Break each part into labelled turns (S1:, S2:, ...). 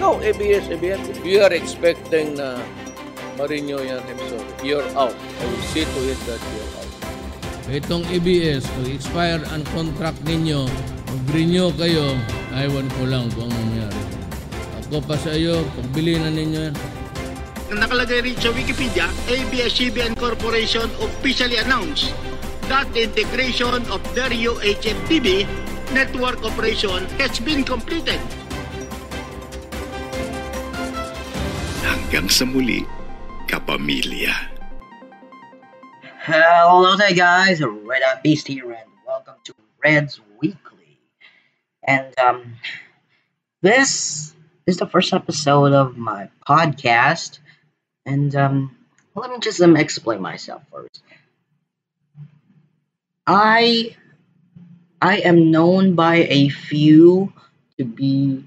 S1: Ikaw, ABS-CBN, if you are expecting na ma-renew yan episode, you're out. I will see to it that you're out.
S2: Itong ABS, kung expire ang contract ninyo, mag-renew kayo, aywan ko lang kung anong mangyari. Ako pa sa iyo, pagbili na ninyo yan.
S3: nakalagay rin sa Wikipedia, ABS-CBN Corporation officially announced that the integration of their UHF-TV network operation has been completed.
S4: Sa muli, kapamilya.
S5: Hello there, guys. Red Hot Beast here, and welcome to Red's Weekly. And um, this is the first episode of my podcast. And um, let me just um, explain myself first. I I am known by a few to be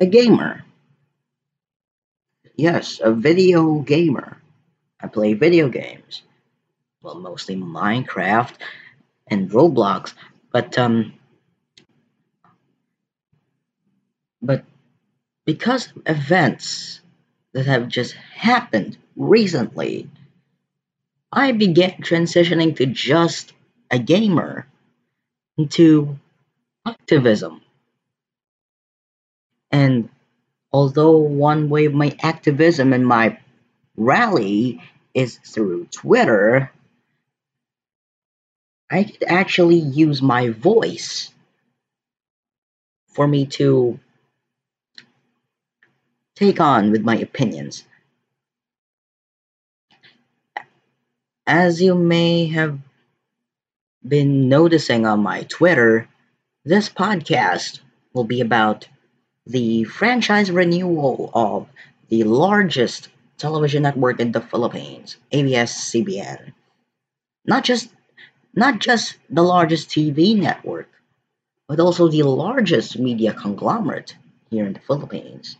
S5: a gamer. Yes, a video gamer. I play video games well, mostly Minecraft and Roblox, but um, but because of events that have just happened recently, I began transitioning to just a gamer into activism. And although one way of my activism and my rally is through Twitter, I could actually use my voice for me to take on with my opinions. As you may have been noticing on my Twitter, this podcast will be about the franchise renewal of the largest television network in the Philippines, ABS-CBN. Not just not just the largest TV network, but also the largest media conglomerate here in the Philippines.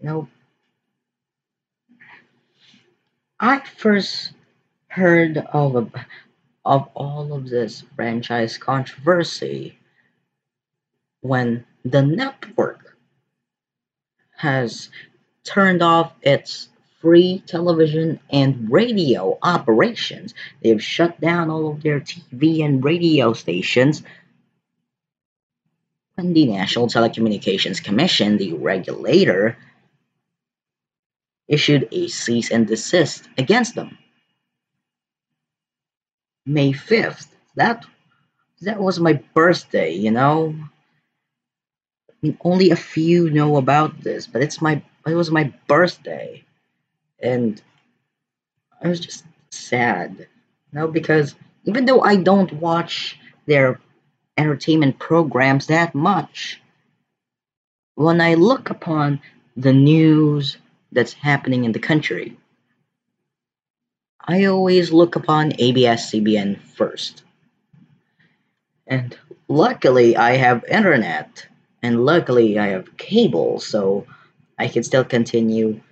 S5: You know, I first heard of of all of this franchise controversy when the network has turned off its free television and radio operations. They have shut down all of their TV and radio stations. When the National Telecommunications Commission, the regulator, issued a cease and desist against them. May 5th. That that was my birthday, you know. Only a few know about this, but it's my it was my birthday and I was just sad, you know, because even though I don't watch their entertainment programs that much, when I look upon the news that's happening in the country, I always look upon ABS-CBN first. And luckily, I have internet, and luckily, I have cable, so I can still continue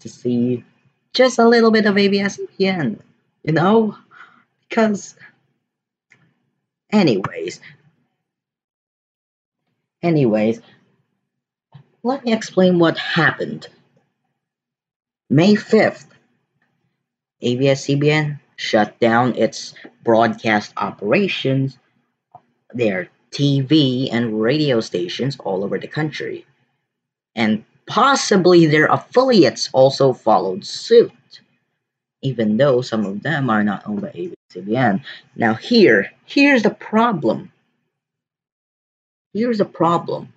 S5: to see just a little bit of ABS-CBN, you know? Because, anyways, anyways, let me explain what happened. May 5th, ABS-CBN shut down its broadcast operations, their TV and radio stations all over the country. And Possibly their affiliates also followed suit, even though some of them are not owned by ABS-CBN. Now here, here's the problem. Here's the problem.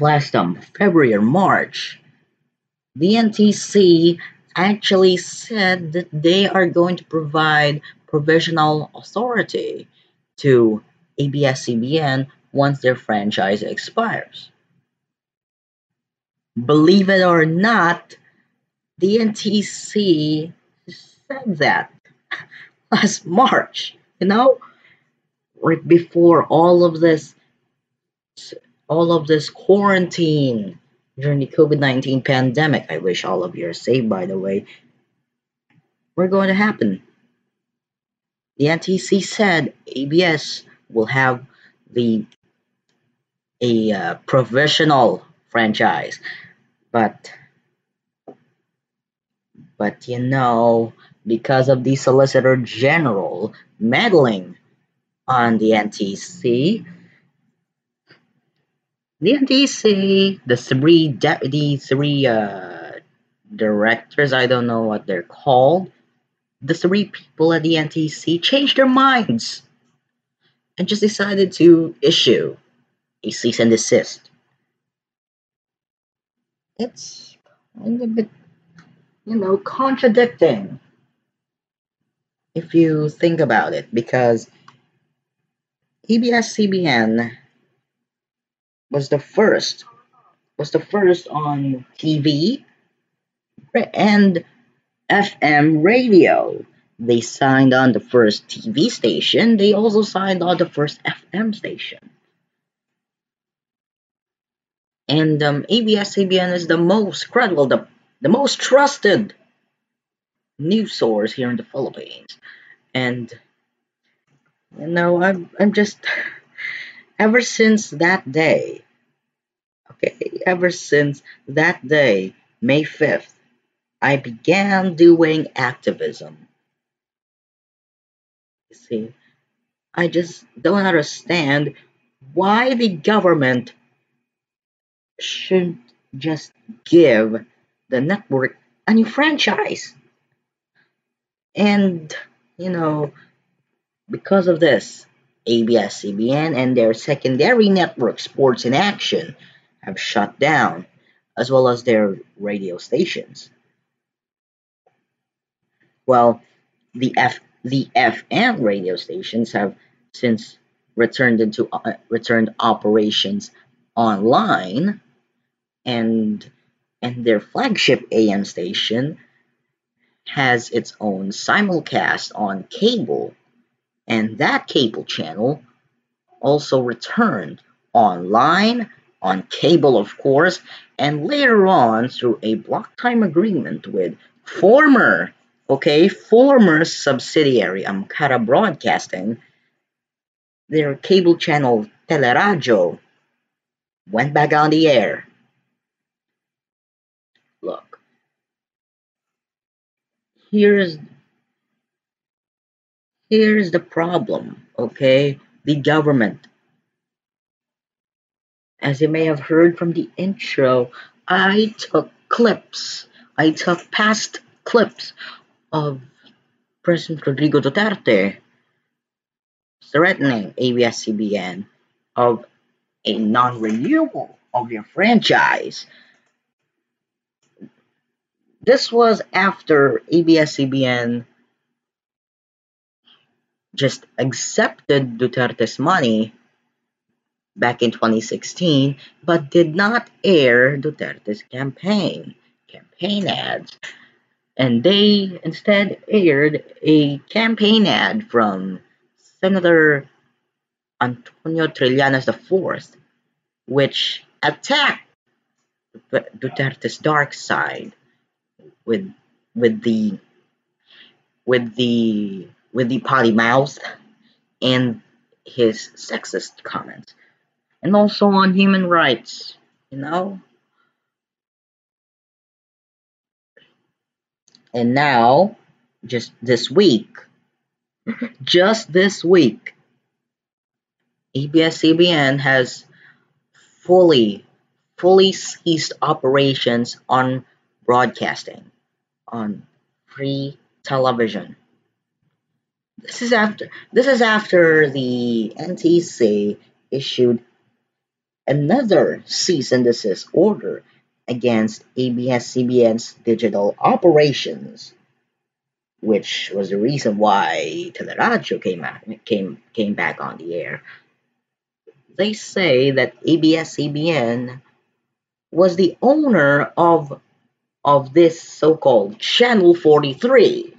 S5: Last um, February or March, the NTC actually said that they are going to provide provisional authority to ABS-CBN once their franchise expires. Believe it or not, the NTC said that last March, you know, right before all of this, all of this quarantine during the COVID 19 pandemic. I wish all of you are safe, by the way. We're going to happen. The NTC said ABS will have the a uh, franchise, but but you know, because of the Solicitor General meddling on the NTC, the NTC, the three de- the three uh, directors, I don't know what they're called, the three people at the NTC changed their minds and just decided to issue a cease and desist. It's kind of a bit you know, contradicting if you think about it, because ABS-CBN was the first was the first on TV and FM radio. They signed on the first TV station. They also signed on the first FM station. And um, ABS-CBN is the most credible, the the most trusted news source here in the Philippines. And you know, I'm I'm just ever since that day, okay, ever since that day, May 5th, I began doing activism. You see, I just don't understand why the government shouldn't just give the network a new franchise. And, you know, because of this, ABS-CBN and their secondary network, Sports in Action, have shut down, as well as their radio stations. Well, the F the FM radio stations have since returned into uh, returned operations online, and and their flagship AM station has its own simulcast on cable, and that cable channel also returned online, on cable, of course, and later on through a block time agreement with former, okay, former subsidiary um, Amcara Broadcasting, their cable channel TeleRadyo went back on the air Look, here's here's the problem, okay? The government. As you may have heard from the intro, I took clips. I took past clips of President Rodrigo Duterte threatening ABS-CBN of a non-renewal of their franchise. This was after ABS-CBN just accepted Duterte's money back in 2016, but did not air Duterte's campaign campaign ads, and they instead aired a campaign ad from Senator Antonio Trillanes IV, which attacked Duterte's dark side with with the with the with the potty mouth and his sexist comments. And also on human rights you know and now just this week just this week ABS-CBN has fully fully ceased operations on broadcasting on free television. This is after this is after the NTC issued another cease and desist order against ABS-CBN's digital operations, which was the reason why TeleRadyo came out, came came back on the air. They say that ABS-CBN was the owner of of this so-called Channel 43.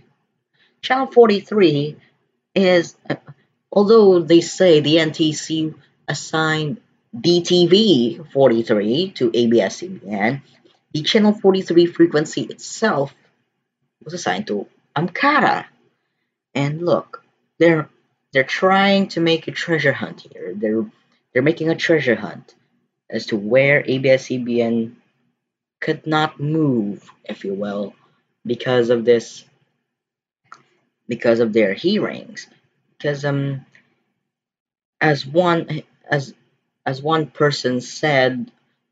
S5: Channel 43 is, although they say the NTC assigned DTV 43 to ABS-CBN, the Channel 43 frequency itself was assigned to Amcara. And look, they're they're trying to make a treasure hunt here. They're they're making a treasure hunt as to where ABS-CBN could not move, if you will, because of this, because of their hearings. Because um, as one as as one person said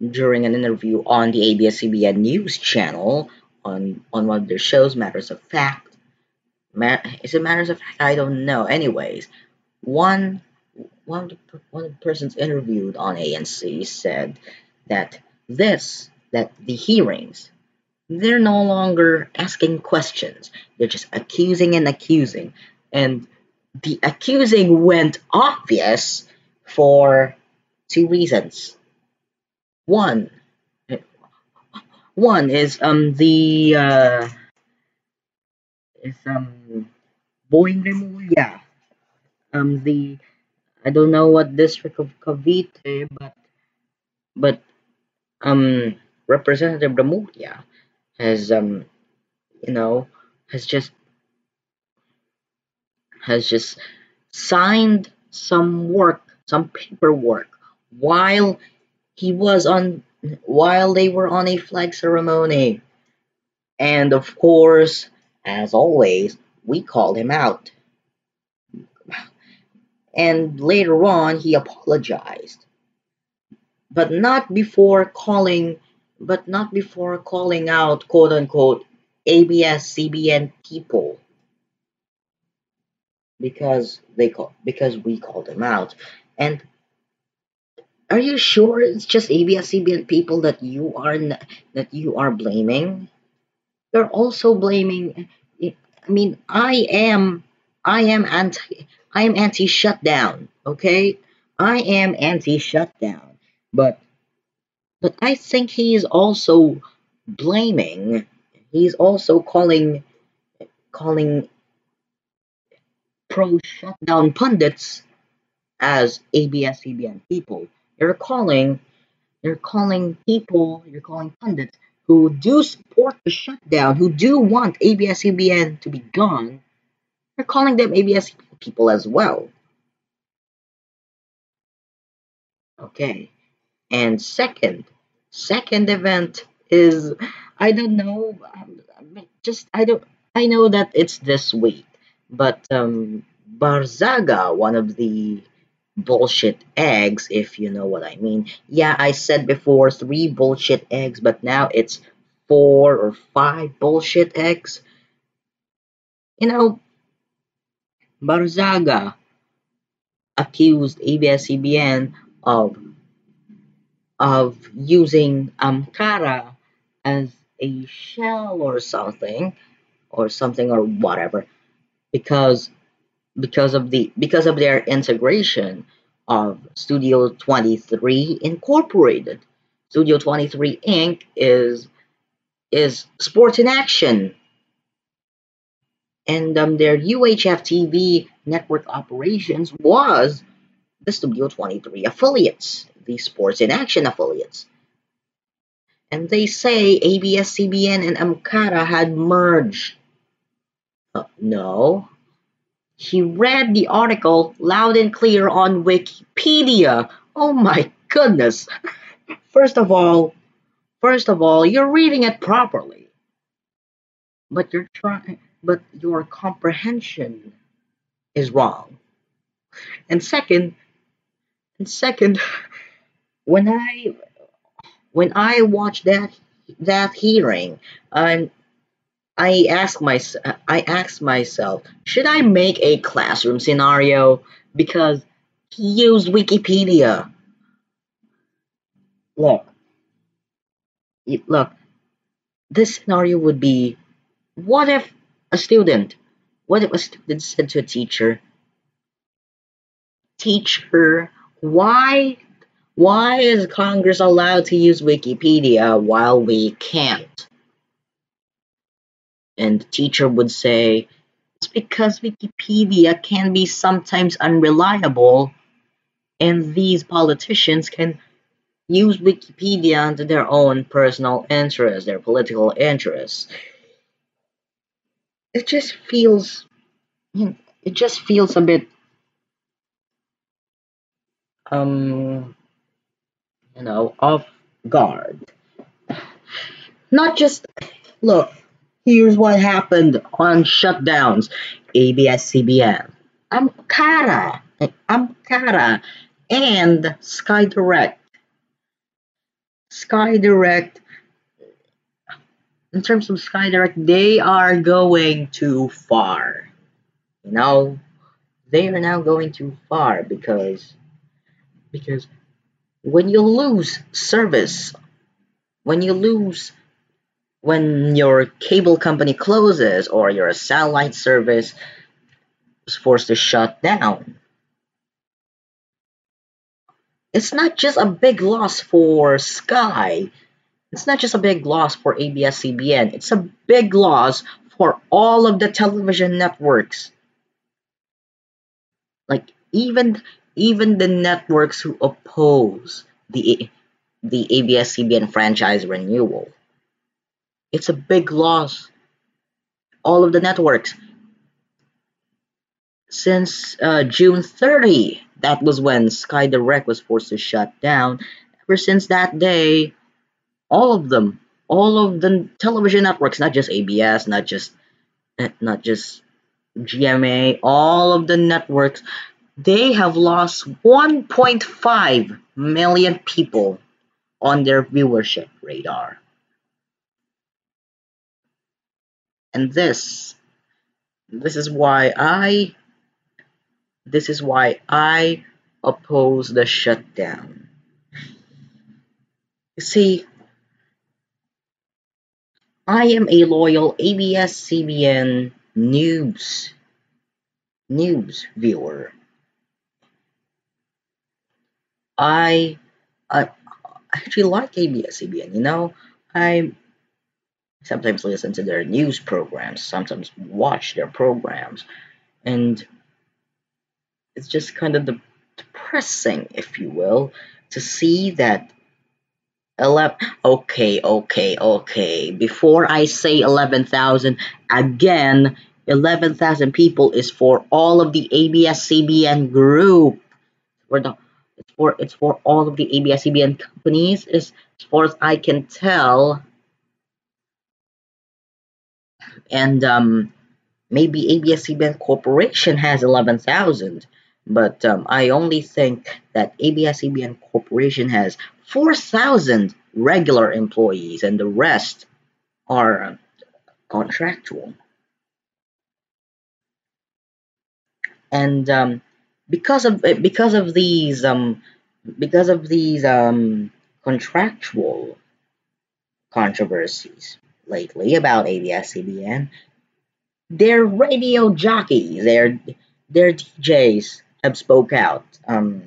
S5: during an interview on the ABS-CBN news channel on on one of their shows, Matters of Fact. Ma- is it Matters of Fact? I don't know. Anyways, one one of the, one of the persons interviewed on ANC said that this that the hearings they're no longer asking questions they're just accusing and accusing and the accusing went obvious for two reasons. One one is um the uh is um Boying Remulla um the I don't know what district of Cavite but but um Representative Remulla has um you know has just has just signed some work some paperwork while he was on while they were on a flag ceremony. And of course as always we called him out. And later on he apologized. But not before calling but not before calling out quote unquote ABS CBN people. Because they call because we called them out. And are you sure it's just ABS CBN people that you are that you are blaming you're also blaming I mean I am I am anti I am anti shutdown okay I am anti shutdown but but I think he is also blaming he's also calling calling pro shutdown pundits as ABS CBN people. You're calling you're calling people, you're calling pundits who do support the shutdown, who do want ABS CBN to be gone, you're calling them ABS people as well. Okay. And second, second event is I don't know, just I don't I know that it's this week, but um Barzaga, one of the bullshit eggs, if you know what I mean. Yeah, I said before three bullshit eggs, but now it's four or five bullshit eggs. You know, Barzaga accused ABS-CBN of of using Amcara as a shell or something or something or whatever because because of the because of their integration of Studio 23 Incorporated. Studio 23 Inc. is is Sports in Action, and um, their UHF TV network operations was the Studio 23 affiliates, the Sports in Action affiliates. And they say ABS, CBN, and Amcara had merged. Uh, no, he read the article loud and clear on Wikipedia. Oh my goodness. First of all, first of all, you're reading it properly. But you're trying but your comprehension is wrong. And second, and second, when I when I watched that that hearing, and I ask my I asked myself, should I make a classroom scenario because he used Wikipedia? Look, look, this scenario would be, what if a student, what if a student said to a teacher, teacher, why why is Congress allowed to use Wikipedia while we can't? And the teacher would say, it's because Wikipedia can be sometimes unreliable, and these politicians can use Wikipedia to their own personal interests, their political interests. It just feels, it just feels a bit, um, you know, off guard. Not just look, here's what happened on shutdowns. ABS-CBN, Amcara, Amcara, and SkyDirect. SkyDirect, in terms of SkyDirect, they are going too far. You know, they are now going too far because because when you lose service, when you lose when your cable company closes or your satellite service is forced to shut down, it's not just a big loss for Sky. It's not just a big loss for ABS-CBN. It's a big loss for all of the television networks. Like even even the networks who oppose the the ABS-CBN franchise renewal. It's a big loss. All of the networks. Since uh, June 30, that was when Sky Direct was forced to shut down. Ever since that day, all of them, all of the television networks, not just ABS, not just eh, not just GMA, all of the networks, they have lost 1.5 million people on their viewership radar. And this, this is why I, this is why I oppose the shutdown. You see, I am a loyal ABS-CBN news news viewer. I, I actually like ABS-CBN. You know, I sometimes listen to their news programs, sometimes watch their programs, and it's just kind of depressing, if you will, to see that 11 okay okay okay before i say 11,000 again 11,000 people is for all of the ABS-CBN group. For the it's for it's for all of the ABS-CBN companies. As far as I can tell and um, maybe ABS-CBN Corporation has 11,000 but um, I only think that ABS-CBN Corporation has 4,000 regular employees and the rest are contractual. And um, because of because of these um, because of these um, contractual controversies lately about ABS-CBN, their radio jockeys, their their DJs have spoke out. Um,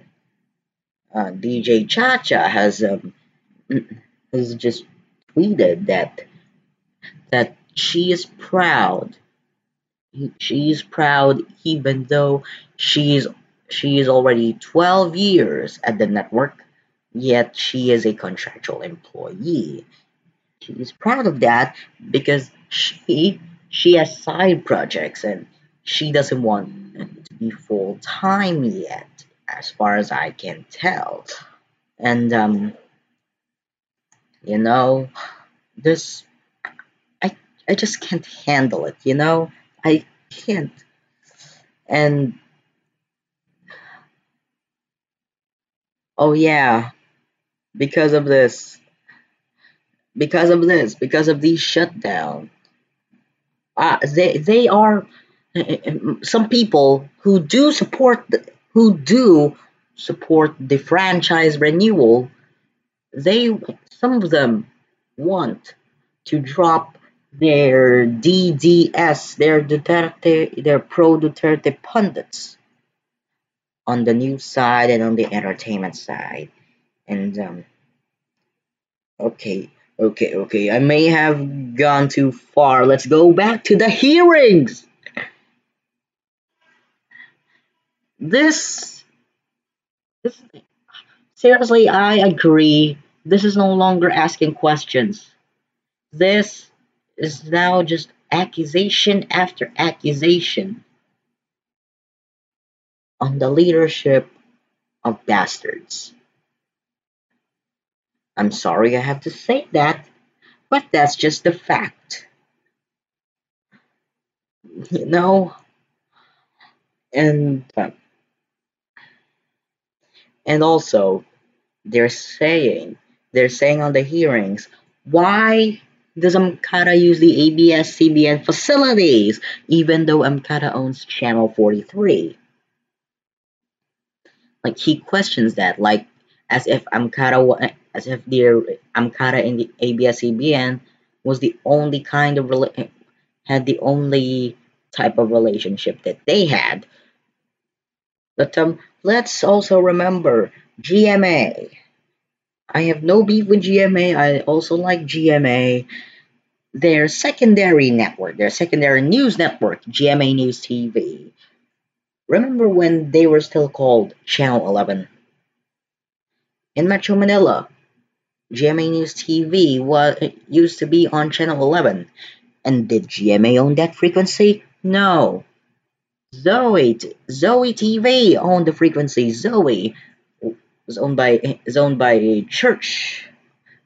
S5: uh, DJ Chacha has um, has just tweeted that that she is proud. She is proud even though she is she is already 12 years at the network, yet she is a contractual employee. She is proud of that because she she has side projects and she doesn't want to be full time yet as far as I can tell. And um you know this I I just can't handle it, you know? I can't. And oh yeah, because of this because of this, because of these shutdown. Uh, they they are some people who do support the, who do support the franchise renewal, they some of them want to drop their DDS, their Duterte, their pro Duterte pundits on the news side and on the entertainment side. And um, okay, okay, okay, I may have gone too far. Let's go back to the hearings. this, this seriously, I agree. This is no longer asking questions. This is now just accusation after accusation on the leadership of bastards. I'm sorry I have to say that, but that's just the fact. You know? And uh, and also they're saying they're saying on the hearings why does Amcara use the ABS-CBN facilities even though Amcara owns Channel 43? Like he questions that, like as if Amcara, as if the Amcara in the ABS-CBN was the only kind of had the only type of relationship that they had. But um, let's also remember GMA. I have no beef with GMA. I also like GMA. Their secondary network, their secondary news network, GMA News TV. Remember when they were still called Channel 11? In Metro Manila, GMA News TV was used to be on Channel 11. And did GMA own that frequency? No. Zoe, Zoe TV owned the frequency. Zoe was owned by is owned by a church,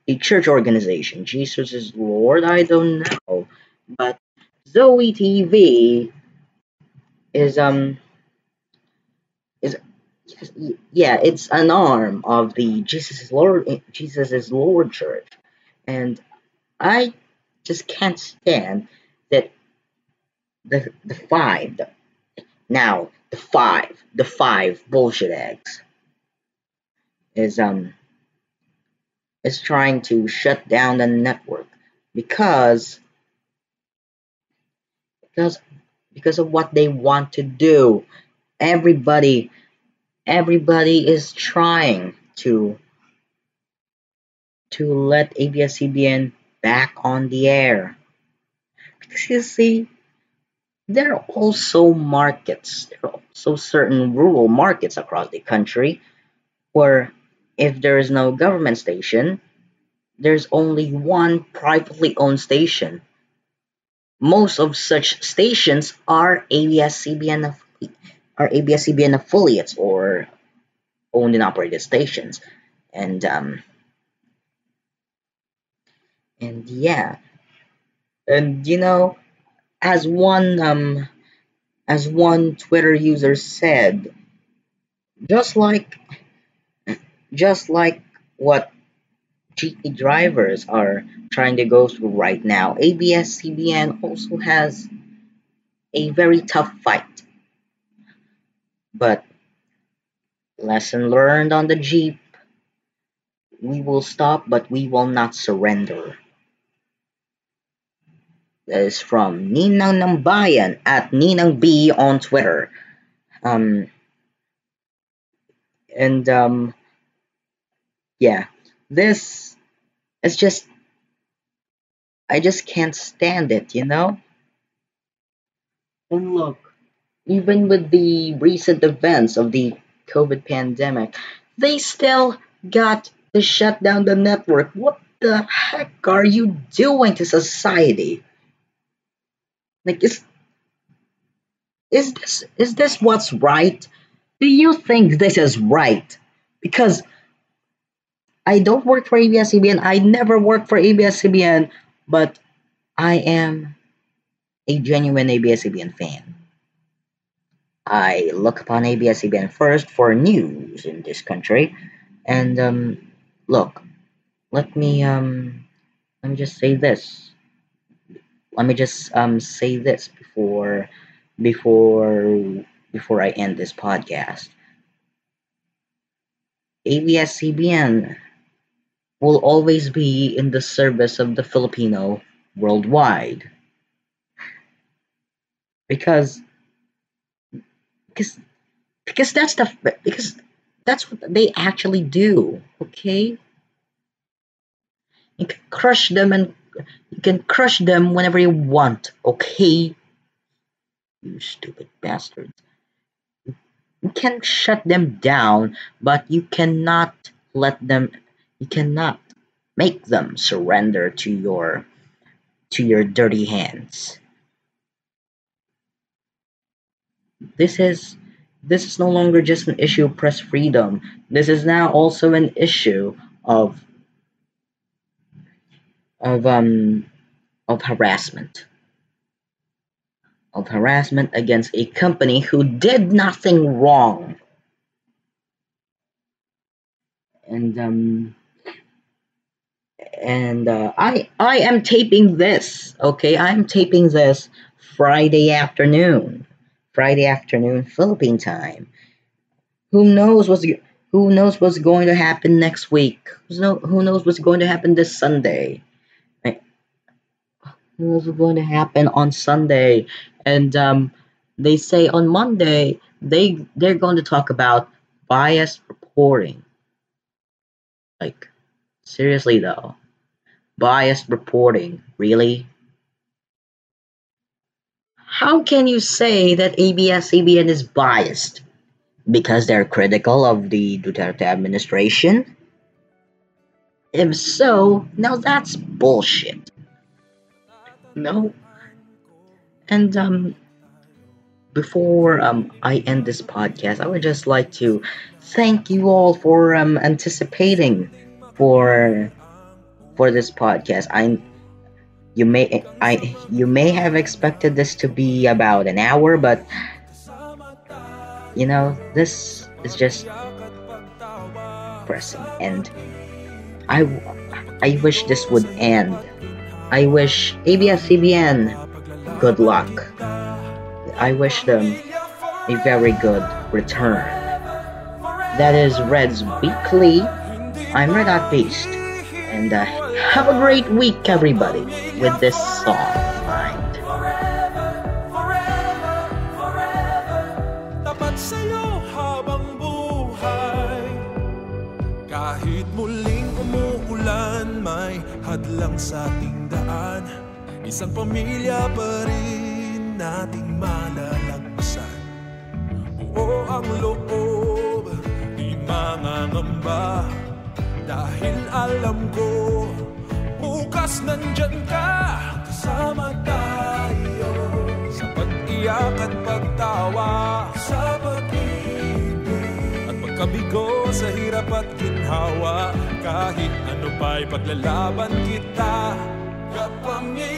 S5: a church organization. Jesus is Lord. I don't know, but Zoe TV is um is yeah, it's an arm of the Jesus is Lord Jesus is Lord Church, and I just can't stand that the the five the, now the five the five bullshit eggs is um is trying to shut down the network because because because of what they want to do. Everybody everybody is trying to to let ABS-CBN back on the air. Because you see there are also markets there are also certain rural markets across the country where if there is no government station there's only one privately owned station. Most of such stations are ABS-CBN are ABS-CBN affiliates or owned and operated stations. And um, and yeah, and you know, as one um, as one Twitter user said, just like just like what GT drivers are trying to go through right now, ABS-CBN also has a very tough fight but lesson learned on the Jeep. We will stop, but we will not surrender. That is from Ninang Nambayan at Ninang B on Twitter. Um, and um, yeah, this is just I just can't stand it, you know. And look, even with the recent events of the COVID pandemic, they still got to shut down the network. What the heck are you doing to society? Like is is this is this what's right? Do you think this is right? Because I don't work for ABS-CBN. I never worked for ABS-CBN, but I am a genuine ABS-CBN fan. I look upon ABS-CBN first for news in this country. And um, look, let me um, let me just say this. Let me just um, say this before before before I end this podcast. ABS-CBN will always be in the service of the Filipino worldwide. Because because because that's the because that's what they actually do okay? You can crush them and you can crush them whenever you want okay? You stupid bastards. You can shut them down but you cannot let them you cannot make them surrender to your to your dirty hands This is this is no longer just an issue of press freedom. This is now also an issue of of um of harassment of harassment against a company who did nothing wrong and um and uh, I I am taping this. Okay, I'm taping this Friday afternoon, Friday afternoon Philippine time. Who knows what's who knows what's going to happen next week? No. Who knows what's going to happen this Sunday? Who knows what's going to happen on Sunday? And um, they say on Monday they they're going to talk about biased reporting. Like seriously though, biased reporting, really? How can you say that ABS-CBN is biased? Because they're critical of the Duterte administration? If so, now that's bullshit. No. And um before um I end this podcast, I would just like to thank you all for um anticipating for for this podcast. I you may I you may have expected this to be about an hour, but you know this is just pressing, and I I wish this would end. I wish ABS-CBN good luck. I wish them a very good return. That is Reds Weekly. I'm Red Hot Beast, and uh, have a great week, everybody, with this song. In mind.
S6: Kahit muling umuulan May hadlang sa ating daan. Isang pamilya pa rin nating malalagpasan. Buo ang loob, di mangangamba Dahil alam ko, bukas nandyan ka Kasama tayo. Sa pag-iyak at pagtawa Sa pag-ibig. At pagkabigo sa hirap at ginhawa Kahit ano pa'y paglalaban kita. Kapamilya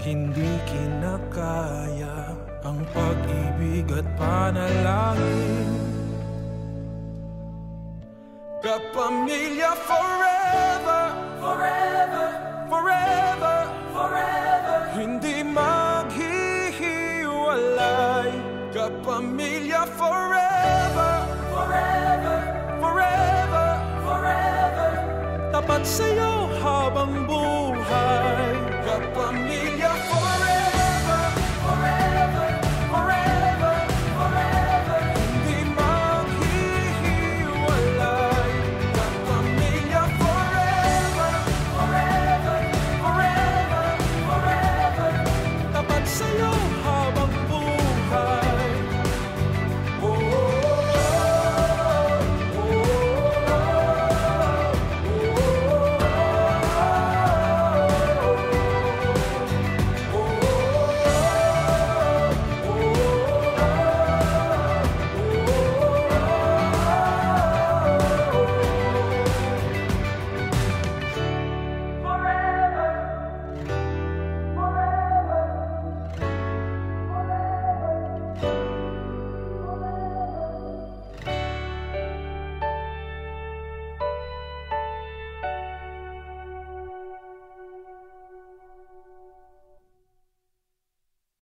S6: Hindi.